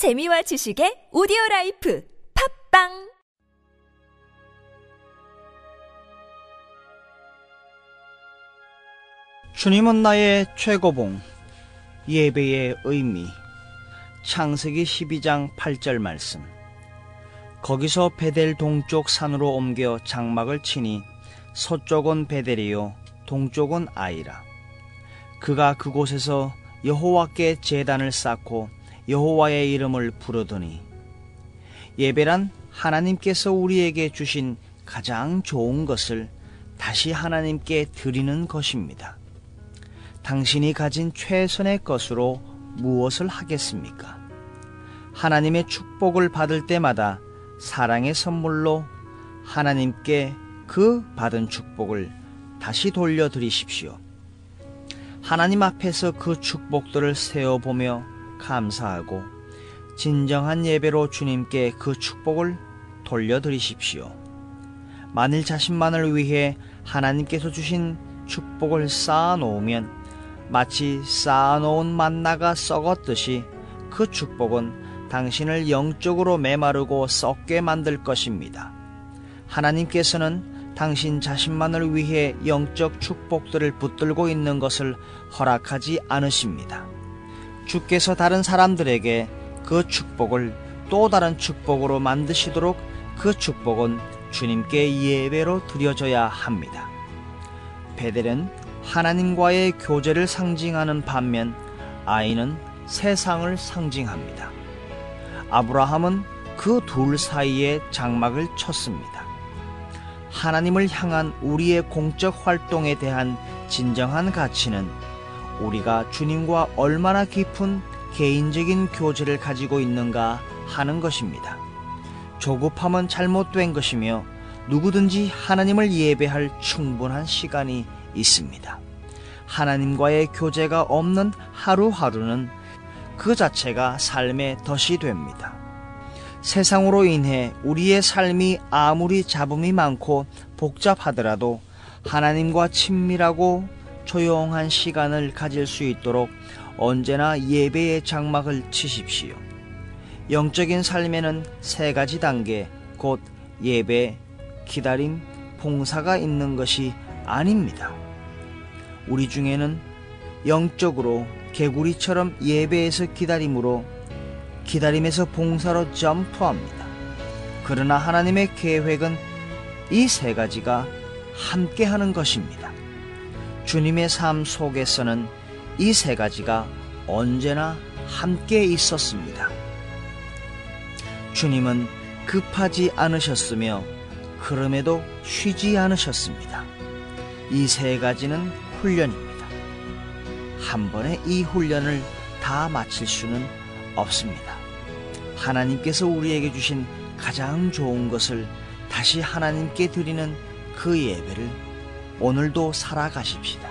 재미와 지식의 오디오 라이프 팟빵! 주님은 나의 최고봉 예배의 의미. 창세기 12장 8절 말씀. 거기서 벧엘 동쪽 산으로 옮겨 장막을 치니 서쪽은 벧엘이요 동쪽은 아이라. 그가 그곳에서 여호와께 제단을 쌓고 여호와의 이름을 부르더니 예배란 하나님께서 우리에게 주신 가장 좋은 것을 다시 하나님께 드리는 것입니다. 당신이 가진 최선의 것으로 무엇을 하겠습니까? 하나님의 축복을 받을 때마다 사랑의 선물로 하나님께 그 받은 축복을 다시 돌려드리십시오. 하나님 앞에서 그 축복들을 세어보며 감사하고 진정한 예배로 주님께 그 축복을 돌려드리십시오. 만일 자신만을 위해 하나님께서 주신 축복을 쌓아놓으면 마치 쌓아놓은 만나가 썩었듯이 그 축복은 당신을 영적으로 메마르고 썩게 만들 것입니다. 하나님께서는 당신 자신만을 위해 영적 축복들을 붙들고 있는 것을 허락하지 않으십니다. 주께서 다른 사람들에게 그 축복을 또 다른 축복으로 만드시도록 그 축복은 주님께 예배로 드려져야 합니다. 베델은 하나님과의 교제를 상징하는 반면 아이는 세상을 상징합니다. 아브라함은 그 둘 사이에 장막을 쳤습니다. 하나님을 향한 우리의 공적 활동에 대한 진정한 가치는 우리가 주님과 얼마나 깊은 개인적인 교제를 가지고 있는가 하는 것입니다. 조급함은 잘못된 것이며 누구든지 하나님을 예배할 충분한 시간이 있습니다. 하나님과의 교제가 없는 하루하루는 그 자체가 삶의 덫이 됩니다. 세상으로 인해 우리의 삶이 아무리 잡음이 많고 복잡하더라도 하나님과 친밀하고 조용한 시간을 가질 수 있도록 언제나 예배의 장막을 치십시오. 영적인 삶에는 세 가지 단계, 곧 예배, 기다림, 봉사가 있는 것이 아닙니다. 우리 중에는 영적으로 개구리처럼 예배에서 기다림으로 기다림에서 봉사로 점프합니다. 그러나 하나님의 계획은 이 세 가지가 함께 하는 것입니다. 주님의 삶 속에서는 이 세 가지가 언제나 함께 있었습니다. 주님은 급하지 않으셨으며 그럼에도 쉬지 않으셨습니다. 이 세 가지는 훈련입니다. 한 번에 이 훈련을 다 마칠 수는 없습니다. 하나님께서 우리에게 주신 가장 좋은 것을 다시 하나님께 드리는 그 예배를 오늘도 살아가십시다.